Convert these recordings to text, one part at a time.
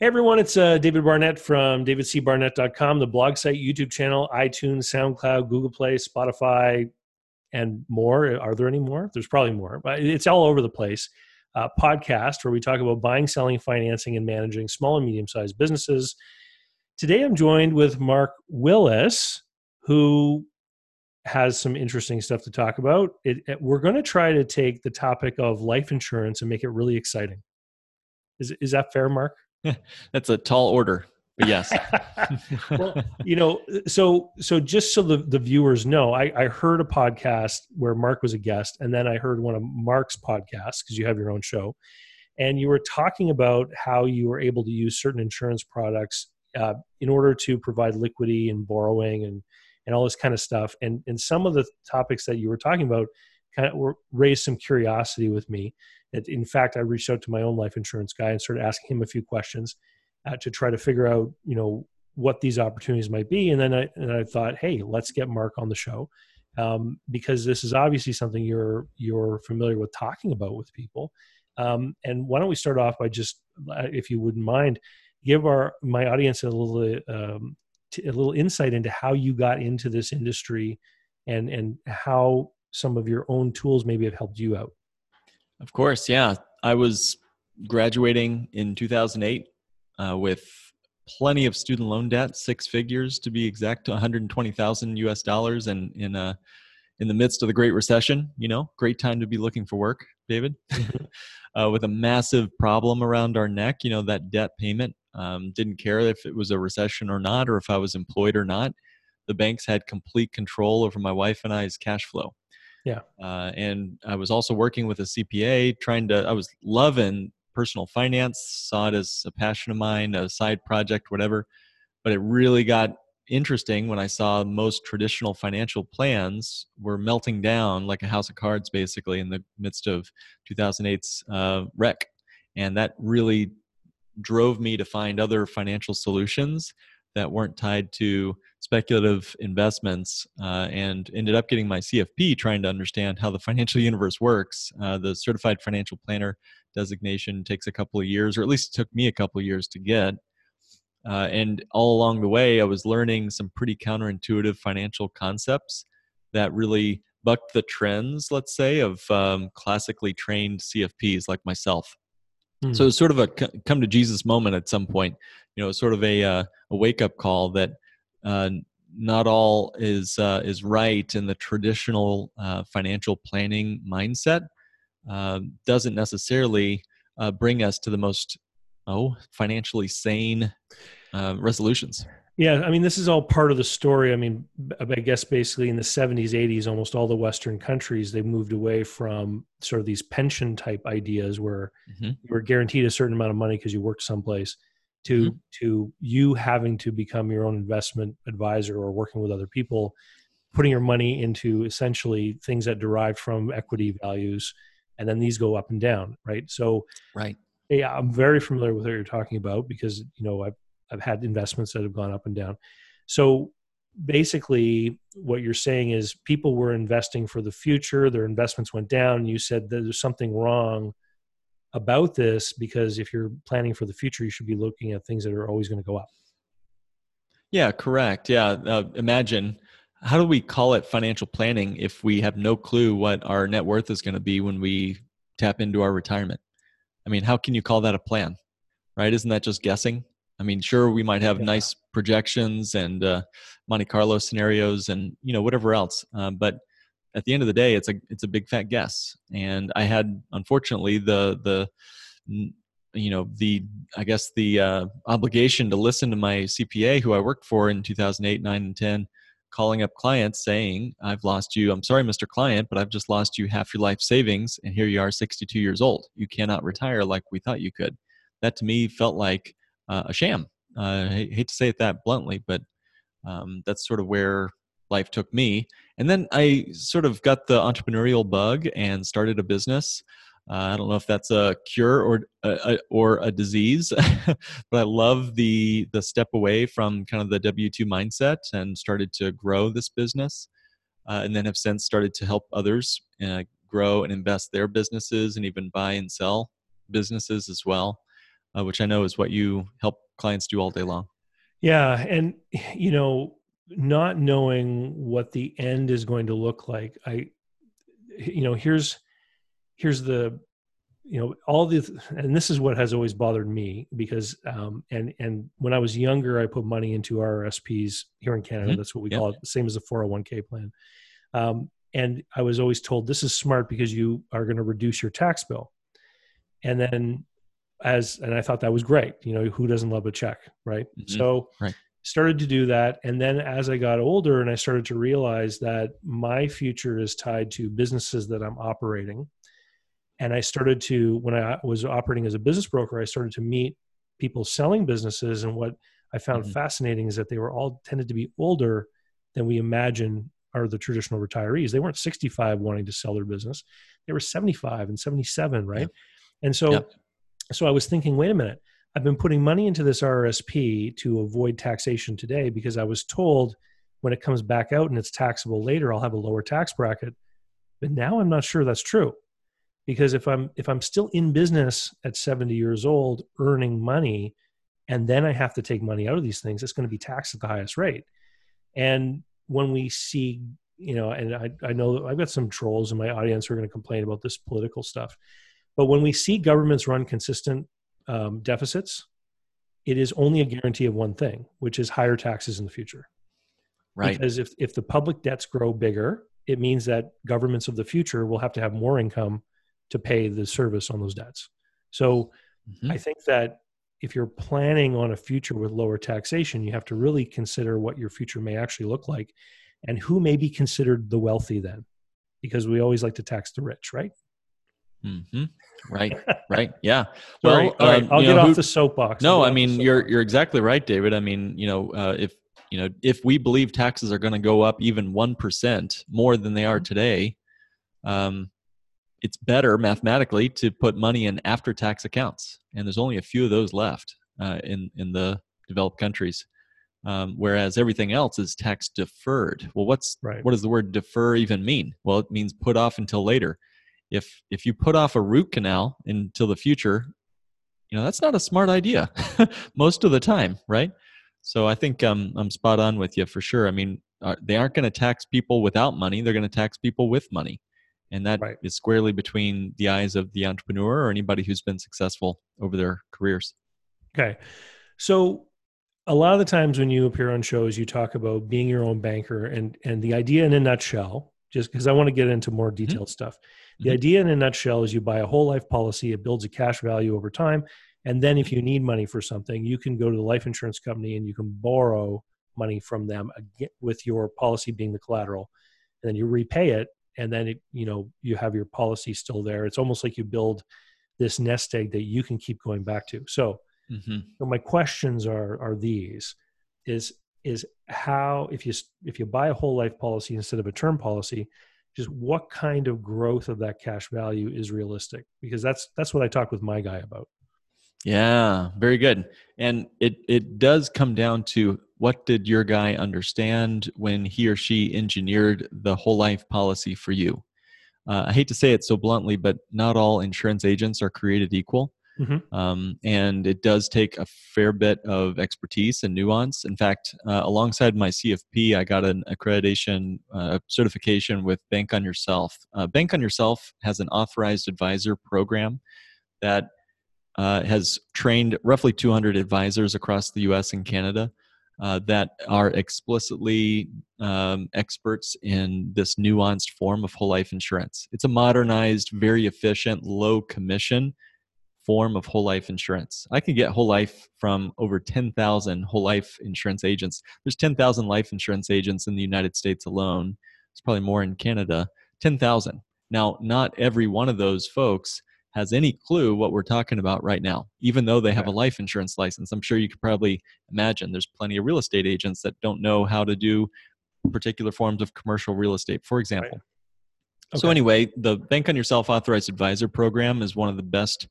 Hey everyone, it's uh, David Barnett from davidcbarnett.com, the blog site, YouTube channel, iTunes, SoundCloud, Google Play, Spotify, and more. Are there any more? There's probably more, but it's all over the place. Uh, podcast where we talk about buying, selling, financing, and managing small and medium sized businesses. Today I'm joined with Mark Willis, who has some interesting stuff to talk about. It, it, we're going to try to take the topic of life insurance and make it really exciting. Is, is that fair, Mark? That's a tall order, but yes. well, you know, so so just so the, the viewers know, I, I heard a podcast where Mark was a guest, and then I heard one of Mark's podcasts because you have your own show, and you were talking about how you were able to use certain insurance products uh, in order to provide liquidity and borrowing and and all this kind of stuff. And and some of the topics that you were talking about kind of raised some curiosity with me in fact, I reached out to my own life insurance guy and started asking him a few questions uh, to try to figure out, you know, what these opportunities might be. And then I, and I thought, hey, let's get Mark on the show um, because this is obviously something you're you're familiar with talking about with people. Um, and why don't we start off by just, uh, if you wouldn't mind, give our my audience a little um, t- a little insight into how you got into this industry and and how some of your own tools maybe have helped you out. Of course, yeah. I was graduating in 2008 uh, with plenty of student loan debt, six figures to be exact, 120,000 US dollars, and in a uh, in the midst of the Great Recession. You know, great time to be looking for work, David. Mm-hmm. uh, with a massive problem around our neck, you know, that debt payment. Um, didn't care if it was a recession or not, or if I was employed or not. The banks had complete control over my wife and I's cash flow. Yeah. Uh, and I was also working with a CPA, trying to, I was loving personal finance, saw it as a passion of mine, a side project, whatever. But it really got interesting when I saw most traditional financial plans were melting down like a house of cards, basically, in the midst of 2008's uh, wreck. And that really drove me to find other financial solutions that weren't tied to speculative investments uh, and ended up getting my CFP trying to understand how the financial universe works. Uh, the certified financial planner designation takes a couple of years, or at least it took me a couple of years to get. Uh, and all along the way, I was learning some pretty counterintuitive financial concepts that really bucked the trends, let's say, of um, classically trained CFPs like myself. Hmm. So it was sort of a come to Jesus moment at some point. You know, sort of a uh, a wake up call that uh, not all is uh, is right in the traditional uh, financial planning mindset. Um, doesn't necessarily uh, bring us to the most oh financially sane uh, resolutions. Yeah, I mean, this is all part of the story. I mean, I guess basically in the 70s, 80s, almost all the Western countries, they moved away from sort of these pension type ideas where mm-hmm. you were guaranteed a certain amount of money because you worked someplace to mm-hmm. to you having to become your own investment advisor or working with other people putting your money into essentially things that derive from equity values and then these go up and down right so right yeah i'm very familiar with what you're talking about because you know i've I've had investments that have gone up and down. So basically, what you're saying is people were investing for the future, their investments went down. You said there's something wrong about this because if you're planning for the future, you should be looking at things that are always going to go up. Yeah, correct. Yeah. Uh, imagine how do we call it financial planning if we have no clue what our net worth is going to be when we tap into our retirement? I mean, how can you call that a plan? Right? Isn't that just guessing? I mean, sure, we might have yeah. nice projections and uh, Monte Carlo scenarios and you know whatever else, um, but at the end of the day, it's a it's a big fat guess. And I had unfortunately the the you know the I guess the uh, obligation to listen to my CPA who I worked for in 2008, 9, and 10 calling up clients saying, I've lost you. I'm sorry, Mr. Client, but I've just lost you half your life savings. And here you are, 62 years old. You cannot retire like we thought you could. That to me felt like uh, a sham. Uh, I hate to say it that bluntly, but um, that's sort of where life took me. And then I sort of got the entrepreneurial bug and started a business. Uh, I don't know if that's a cure or a, uh, uh, or a disease, but I love the the step away from kind of the W two mindset and started to grow this business, uh, and then have since started to help others uh, grow and invest their businesses and even buy and sell businesses as well. uh, which I know is what you help clients do all day long. Yeah, and you know, not knowing what the end is going to look like, I, you know, here's here's the you know all the and this is what has always bothered me because um and and when i was younger i put money into rrsps here in canada mm-hmm. that's what we yep. call it the same as a 401k plan um and i was always told this is smart because you are going to reduce your tax bill and then as and i thought that was great you know who doesn't love a check right mm-hmm. so right. Started to do that and then as i got older and i started to realize that my future is tied to businesses that i'm operating and i started to when i was operating as a business broker i started to meet people selling businesses and what i found mm-hmm. fascinating is that they were all tended to be older than we imagine are the traditional retirees they weren't 65 wanting to sell their business they were 75 and 77 right yeah. and so yeah. so i was thinking wait a minute i've been putting money into this rrsp to avoid taxation today because i was told when it comes back out and it's taxable later i'll have a lower tax bracket. But now i'm not sure that's true because if i'm if i'm still in business at 70 years old earning money and then i have to take money out of these things it's going to be taxed at the highest rate. And when we see you know and i, I know i've got some trolls in my audience who are going to complain about this political stuff but when we see governments run consistent um, deficits it is only a guarantee of one thing which is higher taxes in the future right because if, if the public debts grow bigger it means that governments of the future will have to have more income to pay the service on those debts. So mm-hmm. I think that if you're planning on a future with lower taxation, you have to really consider what your future may actually look like and who may be considered the wealthy then, because we always like to tax the rich, right? Mm-hmm. Right, right, yeah. Well, all right, um, I'll get know, off who, the soapbox. No, I mean you're you're exactly right, David. I mean, you know, uh, if you know if we believe taxes are going to go up even one percent more than they are mm-hmm. today, um, it's better mathematically to put money in after tax accounts and there's only a few of those left uh, in in the developed countries um, whereas everything else is tax deferred well what's right. what does the word defer even mean well it means put off until later if if you put off a root canal until the future you know that's not a smart idea most of the time right so i think um, i'm spot on with you for sure i mean uh, they aren't going to tax people without money they're going to tax people with money and that right. is squarely between the eyes of the entrepreneur or anybody who's been successful over their careers okay so a lot of the times when you appear on shows you talk about being your own banker and and the idea in a nutshell just because i want to get into more mm-hmm. detailed mm-hmm. stuff the idea in a nutshell is you buy a whole life policy it builds a cash value over time and then if you need money for something you can go to the life insurance company and you can borrow money from them with your policy being the collateral. And then you repay it and then it, you know you have your policy still there. It's almost like you build this nest egg that you can keep going back to. So, mm-hmm. so my questions are are these is is how if you if you buy a whole life policy instead of a term policy just what kind of growth of that cash value is realistic because that's that's what i talk with my guy about yeah, very good. And it it does come down to what did your guy understand when he or she engineered the whole life policy for you? Uh, I hate to say it so bluntly, but not all insurance agents are created equal. Mm-hmm. Um, and it does take a fair bit of expertise and nuance. In fact, uh, alongside my CFP, I got an accreditation uh, certification with Bank on Yourself. Uh, Bank on Yourself has an authorized advisor program that uh, has trained roughly 200 advisors across the US and Canada uh, that are explicitly um, experts in this nuanced form of whole life insurance. It's a modernized, very efficient, low commission form of whole life insurance. I can get whole life from over 10,000 whole life insurance agents. There's 10,000 life insurance agents in the United States alone. It's probably more in Canada. 10,000. Now, not every one of those folks has any clue what we're talking about right now, even though they have a life insurance license. I'm sure you could probably imagine there's plenty of real estate agents that don't know how to do particular forms of commercial real estate, for example. Right. Okay. So, anyway, the Bank on Yourself Authorized Advisor program is one of the best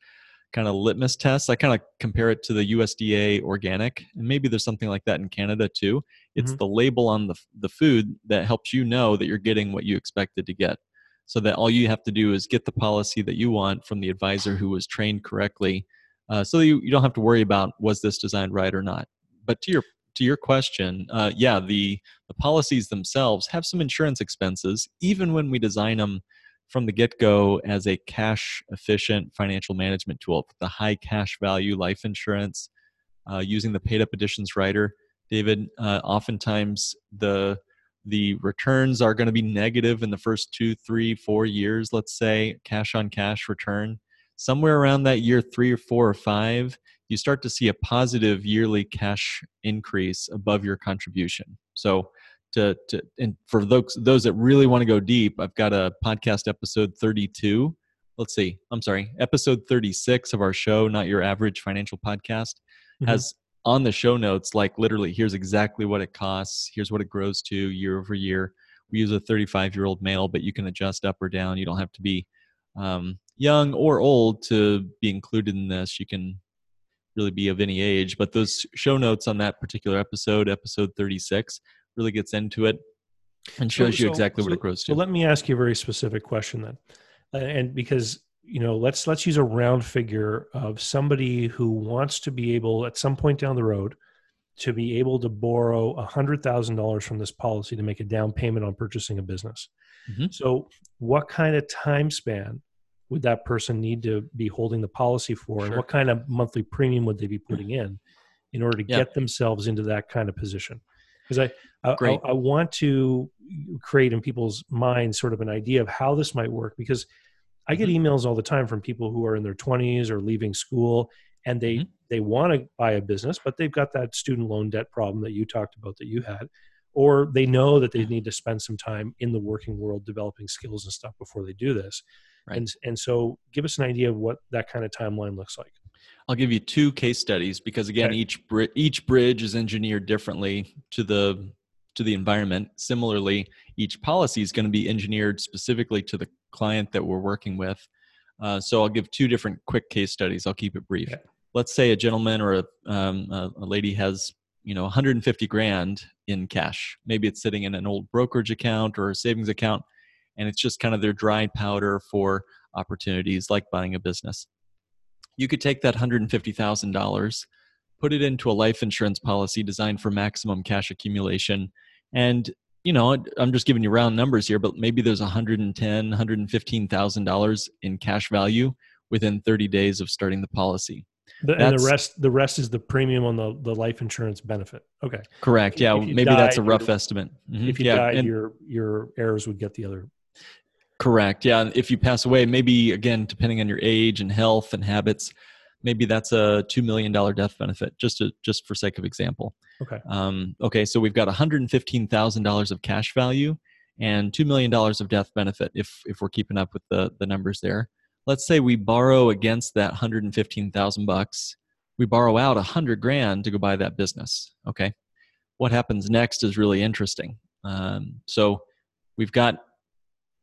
kind of litmus tests. I kind of compare it to the USDA organic, and maybe there's something like that in Canada too. It's mm-hmm. the label on the, the food that helps you know that you're getting what you expected to get so that all you have to do is get the policy that you want from the advisor who was trained correctly Uh, so you, you don't have to worry about was this designed right or not. But to your to your question, uh, yeah, the the policies themselves have some insurance expenses, even when we design them from the get go as a cash efficient financial management tool. The high cash value life insurance uh, using the paid up additions rider, David. Uh, oftentimes the the returns are going to be negative in the first two, three, four years. Let's say cash on cash return. Somewhere around that year three or four or five, you start to see a positive yearly cash increase above your contribution. So to, to and for those those that really want to go deep, I've got a podcast episode 32. Let's see. I'm sorry. Episode 36 of our show, Not Your Average Financial Podcast, mm-hmm. has on the show notes like literally here's exactly what it costs, here's what it grows to year over year. We use a 35 year old male, but you can adjust up or down. You don't have to be um, young or old to be included in this. You can really be of any age, but those show notes on that particular episode, episode 36, really gets into it and shows so, you exactly so, what it grows to. So let me ask you a very specific question then. Uh, and because you know, let's let's use a round figure of somebody who wants to be able at some point down the road to be able to borrow a hundred thousand dollars from this policy to make a down payment on purchasing a business. Mm-hmm. So, what kind of time span would that person need to be holding the policy for, sure. and what kind of monthly premium would they be putting in in order to get themselves into that kind of position? Because I I, I I, want to create in people's minds sort of an idea of how this might work because I get mm-hmm. emails all the time from people who are in their 20s or leaving school and they mm-hmm. they want to buy a business but they've got that student loan debt problem that you talked about that you had or they know that they need to spend some time in the working world developing skills and stuff before they do this right. and and so give us an idea of what that kind of timeline looks like I'll give you two case studies because again, okay. each bri- each bridge is engineered differently to the to the environment. Similarly, each policy is going to be engineered specifically to the client that we're working with. Uh, so I'll give two different quick case studies. I'll keep it brief. Okay. Let's say a gentleman or a, um, a, a lady has you know 150 grand in cash. Maybe it's sitting in an old brokerage account or a savings account, and it's just kind of their dry powder for opportunities like buying a business you could take that $150,000, put it into a life insurance policy designed for maximum cash accumulation. And, you know, I'm just giving you round numbers here, but maybe there's $110,000, $115,000 in cash value within 30 days of starting the policy. The, and the rest, the rest is the premium on the, the life insurance benefit. Okay. Correct. Yeah. Maybe die, that's a rough estimate. Mm-hmm. If you yeah. die, and, your, your heirs would get the other Correct. Yeah. If you pass away, maybe again, depending on your age and health and habits, maybe that's a two million dollar death benefit. Just to just for sake of example. Okay. Um, okay. So we've got one hundred and fifteen thousand dollars of cash value and two million dollars of death benefit. If if we're keeping up with the the numbers there, let's say we borrow against that hundred and fifteen thousand bucks. We borrow out a hundred grand to go buy that business. Okay. What happens next is really interesting. Um, so we've got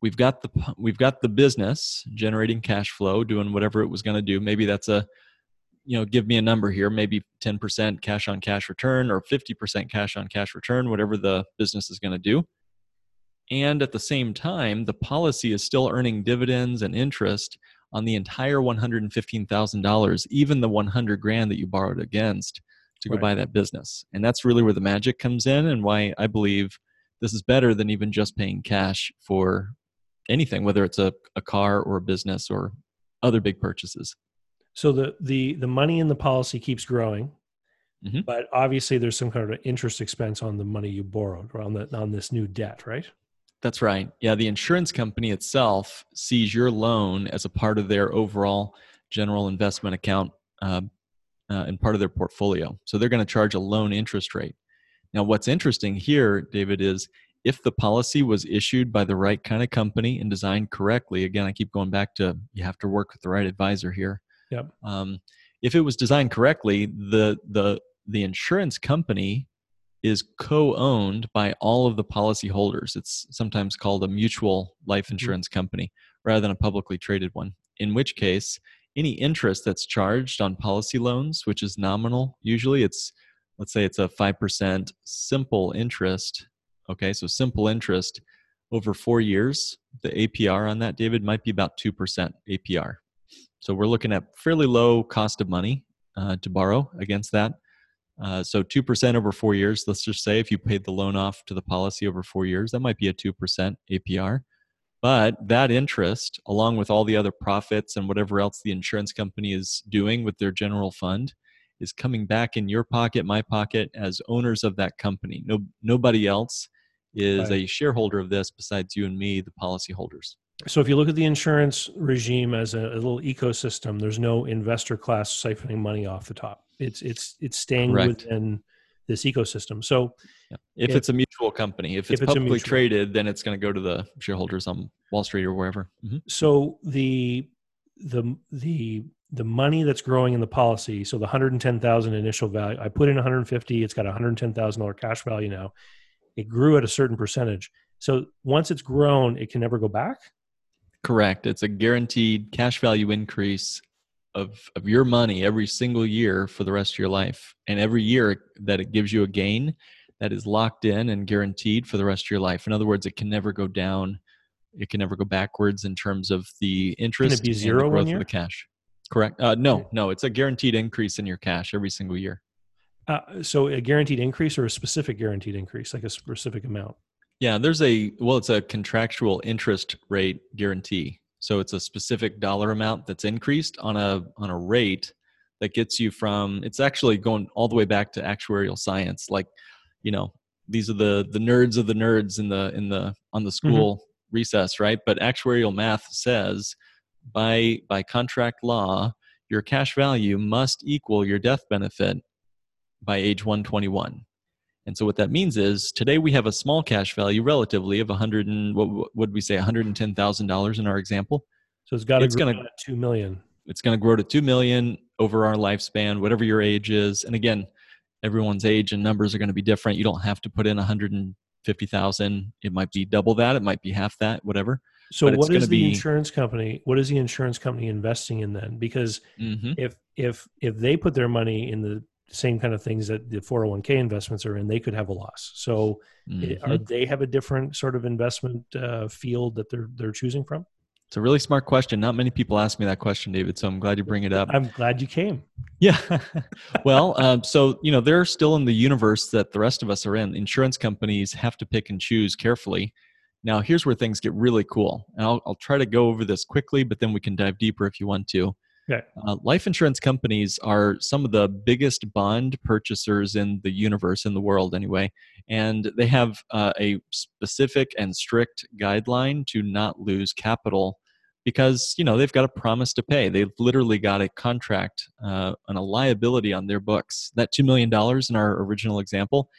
we've got the we've got the business generating cash flow doing whatever it was going to do. Maybe that's a you know give me a number here maybe 10% cash on cash return or 50% cash on cash return whatever the business is going to do. And at the same time the policy is still earning dividends and interest on the entire $115,000 even the 100 grand that you borrowed against to go right. buy that business. And that's really where the magic comes in and why I believe this is better than even just paying cash for anything, whether it's a, a car or a business or other big purchases. So the the the money in the policy keeps growing, mm-hmm. but obviously there's some kind of interest expense on the money you borrowed or on the on this new debt, right? That's right. Yeah, the insurance company itself sees your loan as a part of their overall general investment account uh, uh, and part of their portfolio. So they're going to charge a loan interest rate. Now, what's interesting here, David, is if the policy was issued by the right kind of company and designed correctly, again, I keep going back to you have to work with the right advisor here. Yep. Um, if it was designed correctly, the the the insurance company is co-owned by all of the policyholders. It's sometimes called a mutual life mm-hmm. insurance mm-hmm. company rather than a publicly traded one. In which case, any interest that's charged on policy loans, which is nominal, usually it's let's say it's a 5% simple interest Okay, so simple interest over four years, the APR on that, David, might be about 2% APR. So we're looking at fairly low cost of money uh, to borrow against that. Uh, so 2% over four years, let's just say if you paid the loan off to the policy over four years, that might be a 2% APR. But that interest, along with all the other profits and whatever else the insurance company is doing with their general fund, is coming back in your pocket, my pocket, as owners of that company. No, nobody else is right. a shareholder of this besides you and me, the policyholders. So if you look at the insurance regime as a, a little ecosystem, there's no investor class siphoning money off the top. It's it's it's staying Correct. within this ecosystem. So yeah. if, if, it's a mutual company, if it's, if it's publicly traded, then it's going to go to the shareholders on Wall Street or wherever. Mm-hmm. So the the the the money that's growing in the policy, so the 110,000 initial value, I put in 150, it's got a $110,000 cash value now. It grew at a certain percentage. So once it's grown, it can never go back? Correct. It's a guaranteed cash value increase of, of your money every single year for the rest of your life. And every year that it gives you a gain that is locked in and guaranteed for the rest of your life. In other words, it can never go down. It can never go backwards in terms of the interest can it be zero and the growth of the cash. Correct. Uh, no, no, it's a guaranteed increase in your cash every single year. Uh, so a guaranteed increase or a specific guaranteed increase, like a specific amount? Yeah, there's a well, it's a contractual interest rate guarantee. So it's a specific dollar amount that's increased on a on a rate that gets you from it's actually going all the way back to actuarial science. Like, you know, these are the the nerds of the nerds in the in the on the mm-hmm. school mm-hmm. recess, right? But actuarial math says by by contract law, your cash value must equal your death benefit by age 121. And so what that means is today we have a small cash value relatively of 100 and what would we say $110,000 in our example. So it's got to grow to 2 million. It's going to grow to 2 million over our lifespan whatever your age is. And again, everyone's age and numbers are going to be different. You don't have to put in 150,000. It might be double that, it might be half that, whatever. So what is the be, insurance company what is the insurance company investing in then? Because mm-hmm. if if if they put their money in the same kind of things that the 401k investments are in, they could have a loss. So, mm-hmm. are they have a different sort of investment uh, field that they're they're choosing from? It's a really smart question. Not many people ask me that question, David. So I'm glad you bring it up. I'm glad you came. Yeah. well, um, so you know they're still in the universe that the rest of us are in. Insurance companies have to pick and choose carefully. Now, here's where things get really cool, and I'll, I'll try to go over this quickly, but then we can dive deeper if you want to. Okay. Uh, life insurance companies are some of the biggest bond purchasers in the universe, in the world anyway, and they have uh, a specific and strict guideline to not lose capital because you know they've got a promise to pay. They've literally got a contract uh, and a liability on their books. That two million dollars in our original example,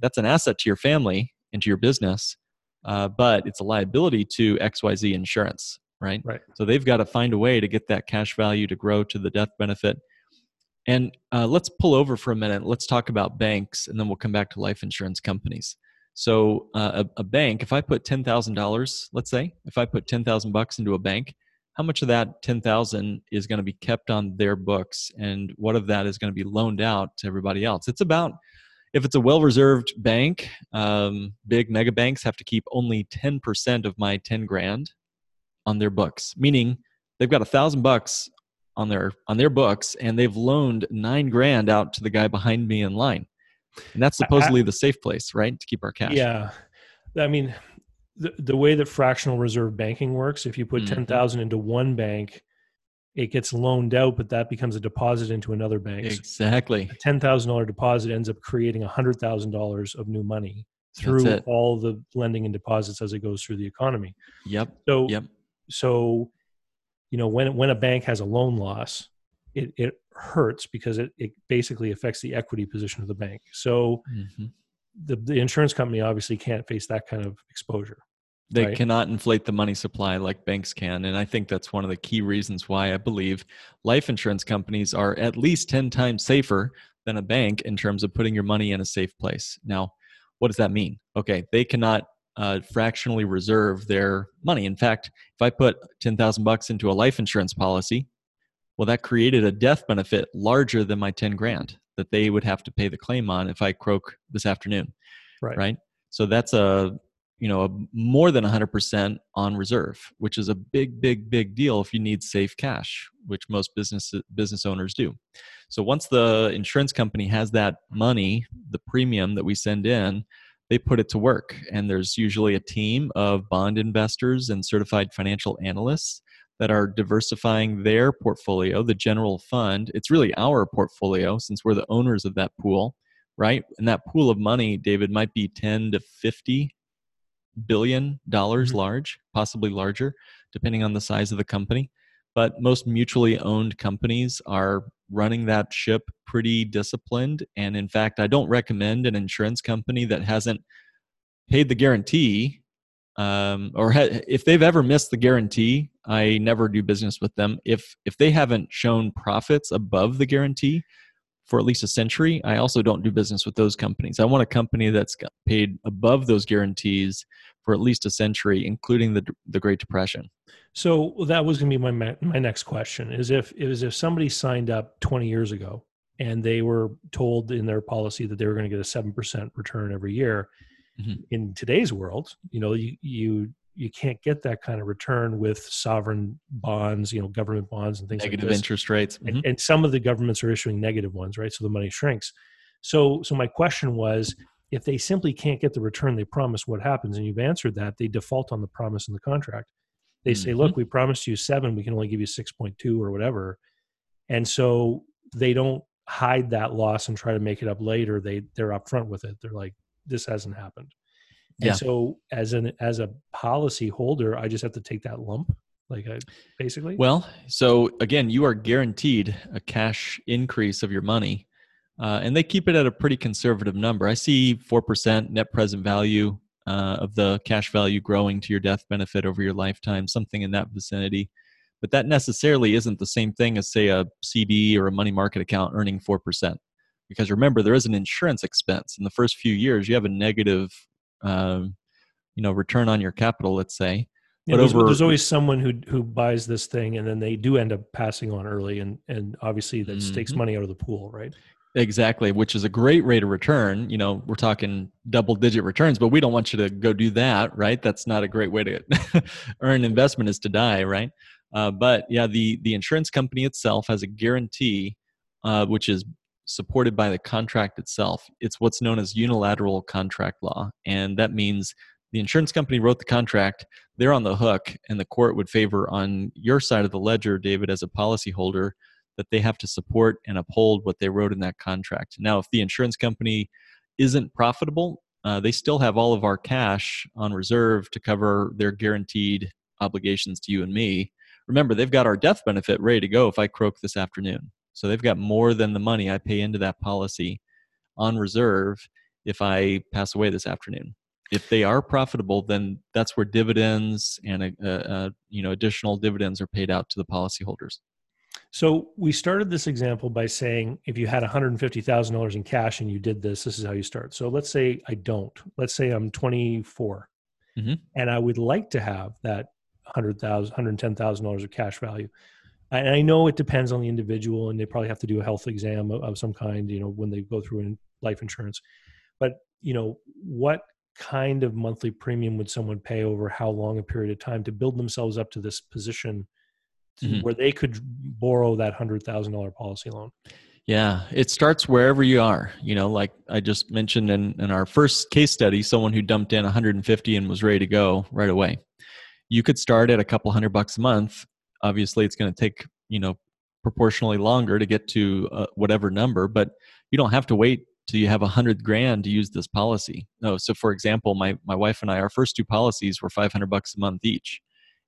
that's an asset to your family and to your business, uh, but it's a liability to XYZ Insurance right? Right. So they've got to find a way to get that cash value to grow to the death benefit. And uh, let's pull over for a minute. Let's talk about banks, and then we'll come back to life insurance companies. So uh, a, a, bank, if I put ten thousand dollars, let's say, if I put ten thousand bucks into a bank, how much of that ten thousand is going to be kept on their books, and what of that is going to be loaned out to everybody else? It's about if it's a well-reserved bank, um, big mega banks have to keep only ten percent of my ten grand on their books, meaning they've got a thousand bucks on their on their books and they've loaned nine grand out to the guy behind me in line. And that's supposedly I, the safe place, right? To keep our cash. Yeah. I mean, the, the way that fractional reserve banking works, if you put mm-hmm. 10,000 into one bank, it gets loaned out, but that becomes a deposit into another bank. Exactly. A $10,000 deposit ends up creating $100,000 of new money through all the lending and deposits as it goes through the economy. Yep. So yep so you know when when a bank has a loan loss it, it hurts because it, it basically affects the equity position of the bank so mm-hmm. the, the insurance company obviously can't face that kind of exposure they right? cannot inflate the money supply like banks can and i think that's one of the key reasons why i believe life insurance companies are at least 10 times safer than a bank in terms of putting your money in a safe place now what does that mean okay they cannot uh, fractionally reserve their money. In fact, if I put ten thousand bucks into a life insurance policy, well, that created a death benefit larger than my ten grand that they would have to pay the claim on if I croak this afternoon. Right. Right. So that's a you know a, more than 100% on reserve which is a big big big deal if you need safe cash which most business business owners do so once the insurance company has that money the premium that we send in they put it to work and there's usually a team of bond investors and certified financial analysts that are diversifying their portfolio the general fund it's really our portfolio since we're the owners of that pool right and that pool of money david might be 10 to 50 billion dollars mm-hmm. large, possibly larger, depending on the size of the company. But most mutually owned companies are running that ship pretty disciplined. And in fact, I don't recommend an insurance company that hasn't paid the guarantee um, or ha- if they've ever missed the guarantee i never do business with them if if they haven't shown profits above the guarantee for at least a century, I also don't do business with those companies. I want a company that's paid above those guarantees for at least a century, including the the Great Depression. So that was going to be my my next question: is if is if somebody signed up 20 years ago and they were told in their policy that they were going to get a seven percent return every year. Mm-hmm. In today's world, you know, you you you can't get that kind of return with sovereign bonds, you know, government bonds and things negative like interest rates. Mm-hmm. And, and, some of the governments are issuing negative ones, right? So the money shrinks. So, so my question was, if they simply can't get the return they promised, what happens? And you've answered that they default on the promise in the contract. They mm-hmm. say, look, we promised you seven, we can only give you 6.2 or whatever. And so they don't hide that loss and try to make it up later. They they're upfront with it. They're like, this hasn't happened. And yeah. so as an as a policy holder, I just have to take that lump, like I, basically. Well, so again, you are guaranteed a cash increase of your money, uh, and they keep it at a pretty conservative number. I see four percent net present value uh, of the cash value growing to your death benefit over your lifetime, something in that vicinity. But that necessarily isn't the same thing as say a CD or a money market account earning four percent because remember there is an insurance expense in the first few years you have a negative um, you know return on your capital let's say yeah, but there's, over, there's, always someone who who buys this thing and then they do end up passing on early and and obviously that mm-hmm. takes money out of the pool right exactly which is a great rate of return you know we're talking double digit returns but we don't want you to go do that right that's not a great way to earn investment is to die right uh, but yeah the the insurance company itself has a guarantee uh, which is supported by the contract itself. It's what's known as unilateral contract law. And that means the insurance company wrote the contract, they're on the hook, and the court would favor on your side of the ledger, David, as a policyholder, that they have to support and uphold what they wrote in that contract. Now, if the insurance company isn't profitable, uh, they still have all of our cash on reserve to cover their guaranteed obligations to you and me. Remember, they've got our death benefit ready to go if I croak this afternoon. So they've got more than the money I pay into that policy on reserve if I pass away this afternoon. If they are profitable, then that's where dividends and uh, uh, you know additional dividends are paid out to the policyholders. So we started this example by saying if you had $150,000 in cash and you did this, this is how you start. So let's say I don't. Let's say I'm 24 mm-hmm. and I would like to have that $100,000, $110,000 of cash value. And I know it depends on the individual, and they probably have to do a health exam of, of some kind, you know, when they go through in life insurance. But you know, what kind of monthly premium would someone pay over how long a period of time to build themselves up to this position mm-hmm. where they could borrow that hundred thousand dollar policy loan? Yeah, it starts wherever you are. You know, like I just mentioned in, in our first case study, someone who dumped in 150 and was ready to go right away. You could start at a couple hundred bucks a month obviously it's going to take you know proportionally longer to get to uh, whatever number but you don't have to wait till you have a hundred grand to use this policy no so for example my, my wife and i our first two policies were 500 bucks a month each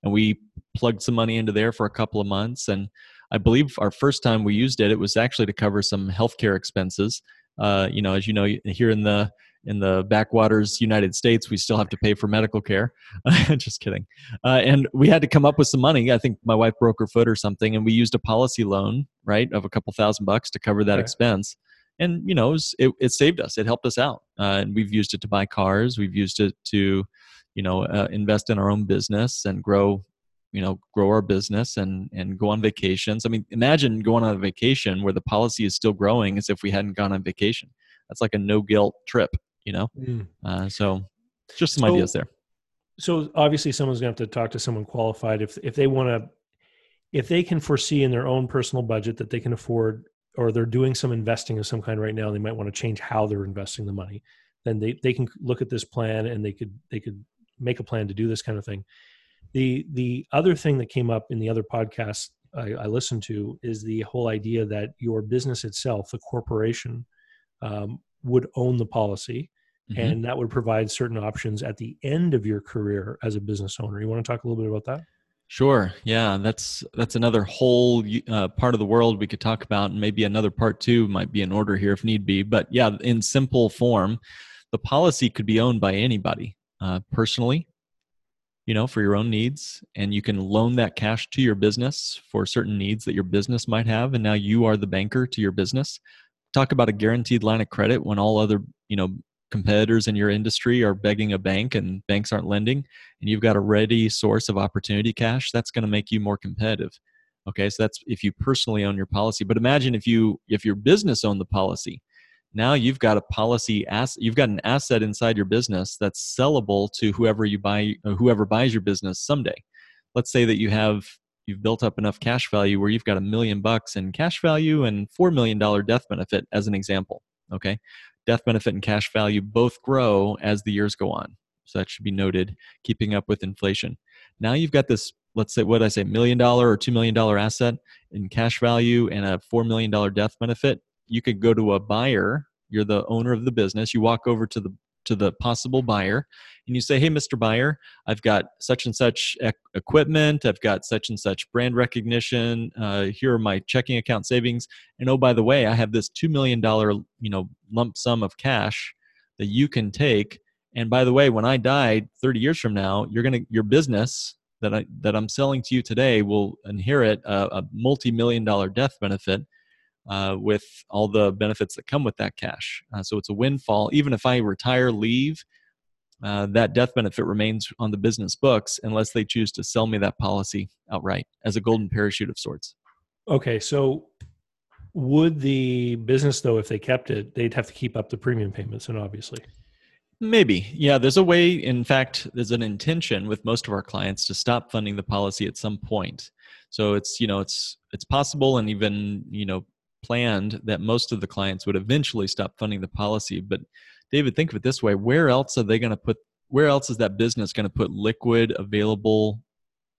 and we plugged some money into there for a couple of months and i believe our first time we used it it was actually to cover some healthcare expenses uh, you know as you know here in the in the backwaters United States, we still have to pay for medical care. Just kidding. Uh, and we had to come up with some money. I think my wife broke her foot or something, and we used a policy loan, right, of a couple thousand bucks to cover that expense. And you know, it, was, it, it, saved us. It helped us out. Uh, and we've used it to buy cars. We've used it to, you know, uh, invest in our own business and grow you know grow our business and and go on vacations. I mean imagine going on a vacation where the policy is still growing as if we hadn't gone on vacation. That's like a no guilt trip you know? Mm. uh, so just some so, ideas there. so obviously someone's going to have to talk to someone qualified if if they want to if they can foresee in their own personal budget that they can afford or they're doing some investing of some kind right now they might want to change how they're investing the money then they, they can look at this plan and they could they could make a plan to do this kind of thing the the other thing that came up in the other podcast I, I listened to is the whole idea that your business itself the corporation um, would own the policy mm-hmm. and that would provide certain options at the end of your career as a business owner you want to talk a little bit about that Sure. Yeah, that's that's another whole uh, part of the world we could talk about, and maybe another part two might be in order here if need be. But yeah, in simple form, the policy could be owned by anybody uh, personally, you know, for your own needs, and you can loan that cash to your business for certain needs that your business might have, and now you are the banker to your business. Talk about a guaranteed line of credit when all other you know competitors in your industry are begging a bank and banks aren't lending and you've got a ready source of opportunity cash that's going to make you more competitive okay so that's if you personally own your policy but imagine if you if your business owned the policy now you've got a policy you've got an asset inside your business that's sellable to whoever you buy uh, whoever buys your business someday let's say that you have you've built up enough cash value where you've got a million bucks in cash value and four million dollar death benefit as an example okay death benefit and cash value both grow as the years go on. So that should be noted, keeping up with inflation. Now you've got this, let's say, what I say, million dollar or two million dollar asset in cash value and a four million dollar death benefit. You could go to a buyer. You're the owner of the business. You walk over to the to the possible buyer and you say, Hey, Mr. Buyer, I've got such and such equipment, I've got such and such brand recognition. Uh, here are my checking account savings. And oh, by the way, I have this $2 million you know, lump sum of cash that you can take. And by the way, when I die 30 years from now, you're to, your business that, I, that I'm selling to you today will inherit a, a multi million dollar death benefit uh, with all the benefits that come with that cash. Uh, so it's a windfall. Even if I retire, leave, uh, that death benefit remains on the business books unless they choose to sell me that policy outright as a golden parachute of sorts. Okay, so would the business though, if they kept it, they'd have to keep up the premium payments, and obviously. Maybe. Yeah, there's a way, in fact, there's an intention with most of our clients to stop funding the policy at some point. So it's, you know, it's it's possible and even, you know, planned that most of the clients would eventually stop funding the policy. But David, think of it this way: where else are they going to put? Where else is that business going to put liquid, available,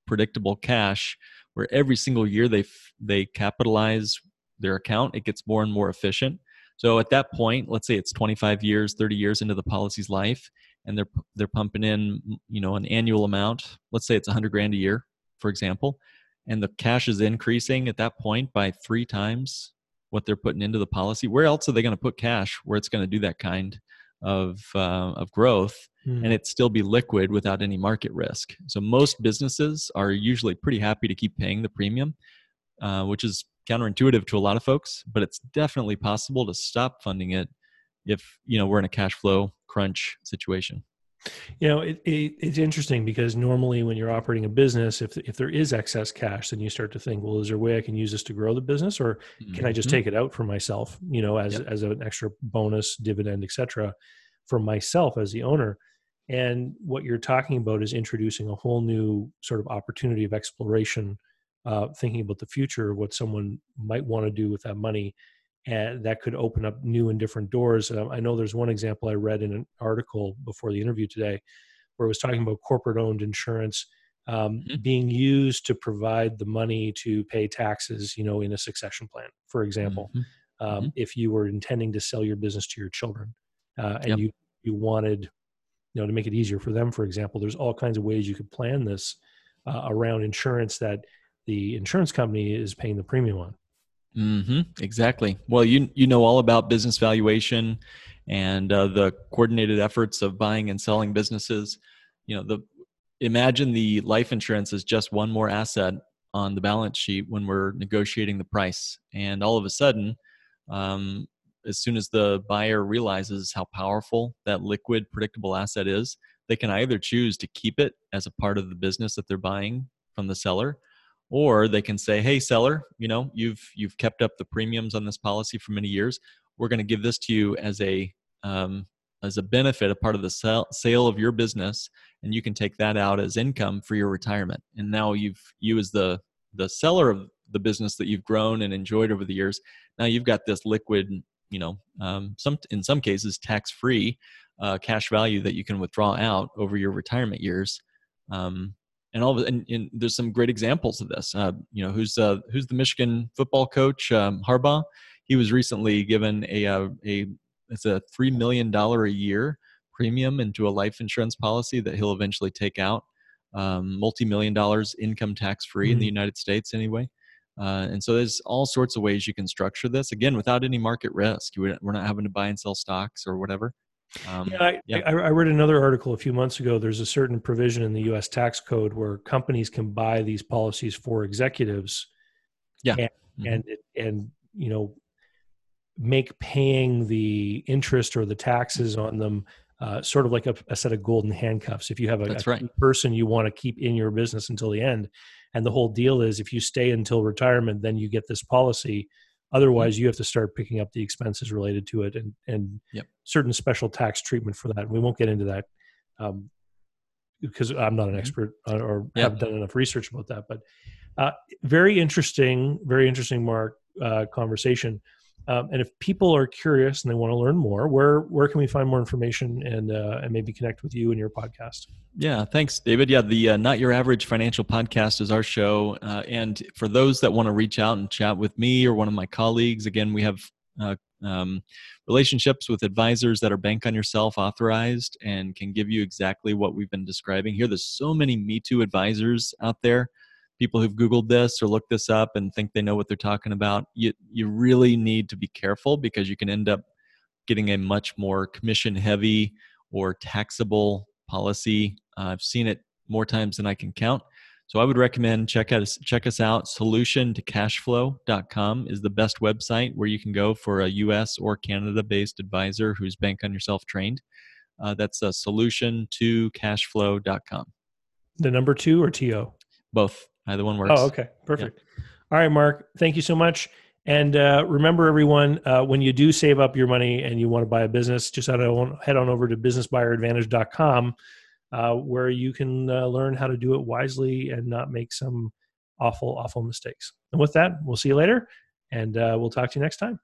predictable cash? Where every single year they they capitalize their account, it gets more and more efficient. So at that point, let's say it's 25 years, 30 years into the policy's life, and they're they're pumping in, you know, an annual amount. Let's say it's 100 grand a year, for example, and the cash is increasing at that point by three times what they're putting into the policy. Where else are they going to put cash where it's going to do that kind of uh, of growth mm. and it still be liquid without any market risk? So most businesses are usually pretty happy to keep paying the premium, uh, which is counterintuitive to a lot of folks. But it's definitely possible to stop funding it if you know we're in a cash flow crunch situation. You know, it, it, it's interesting because normally when you're operating a business, if if there is excess cash, then you start to think, well, is there a way I can use this to grow the business, or mm-hmm. can I just mm-hmm. take it out for myself? You know, as yep. as an extra bonus, dividend, etc., for myself as the owner. And what you're talking about is introducing a whole new sort of opportunity of exploration, uh, thinking about the future, what someone might want to do with that money, that could open up new and different doors. Um, I know there's one example I read in an article before the interview today where it was talking about corporate owned insurance um, mm-hmm. being used to provide the money to pay taxes, you know, in a succession plan, for example. Mm-hmm. Um, mm-hmm. If you were intending to sell your business to your children uh, and yep. you, you wanted, you know, to make it easier for them, for example, there's all kinds of ways you could plan this uh, around insurance that the insurance company is paying the premium on. Mm-hmm, exactly. Well, you you know all about business valuation and uh, the coordinated efforts of buying and selling businesses. You know, the imagine the life insurance is just one more asset on the balance sheet when we're negotiating the price, and all of a sudden, um, as soon as the buyer realizes how powerful that liquid, predictable asset is, they can either choose to keep it as a part of the business that they're buying from the seller or they can say hey seller you know you've you've kept up the premiums on this policy for many years we're going to give this to you as a um, as a benefit a part of the sale, sale of your business and you can take that out as income for your retirement. And now you've you as the the seller of the business that you've grown and enjoyed over the years, now you've got this liquid, you know, um, some in some cases tax free uh, cash value that you can withdraw out over your retirement years. Um, and all of, and, and, there's some great examples of this. Uh, you know, who's uh, who's the Michigan football coach um, Harbaugh? He was recently given a a, uh, a it's a three million dollar a year premium into a life insurance policy that he'll eventually take out, um, multi million dollars income tax free mm-hmm. in the mm-hmm. United States anyway. Uh, and so there's all sorts of ways you can structure this again without any market risk. We're not having to buy and sell stocks or whatever. Um, yeah, I, yeah. I, I, read another article a few months ago. There's a certain provision in the U.S. tax code where companies can buy these policies for executives. Yeah, and mm-hmm. and, and you know make paying the interest or the taxes on them uh, sort of like a, a, set of golden handcuffs. If you have a, a right. person you want to keep in your business until the end, and the whole deal is if you stay until retirement, then you get this policy Otherwise, you have to start picking up the expenses related to it and and yep. certain special tax treatment for that. And we won't get into that um, because I'm not an mm-hmm. expert or yep. haven't done enough research about that. But uh, very interesting, very interesting, Mark, uh, conversation. Um, and if people are curious and they want to learn more, where where can we find more information and uh, and maybe connect with you and your podcast? Yeah, thanks, David. Yeah, the uh, Not Your Average Financial Podcast is our show, uh, and for those that want to reach out and chat with me or one of my colleagues, again, we have uh, um, relationships with advisors that are Bank on Yourself authorized and can give you exactly what we've been describing here. There's so many Me Too advisors out there people who've googled this or looked this up and think they know what they're talking about you you really need to be careful because you can end up getting a much more commission heavy or taxable policy. Uh, i've seen it more times than i can count. So i would recommend check out check us out. Solution to cashflow.com is the best website where you can go for a us or canada based advisor who's bank on yourself trained. Uh, that's a solution to cashflow.com the number two or to both Either one works. Oh, okay. Perfect. Yeah. All right, Mark. Thank you so much. And uh, remember, everyone, uh, when you do save up your money and you want to buy a business, just head on, head on over to businessbuyeradvantage.com uh, where you can uh, learn how to do it wisely and not make some awful, awful mistakes. And with that, we'll see you later and uh, we'll talk to you next time.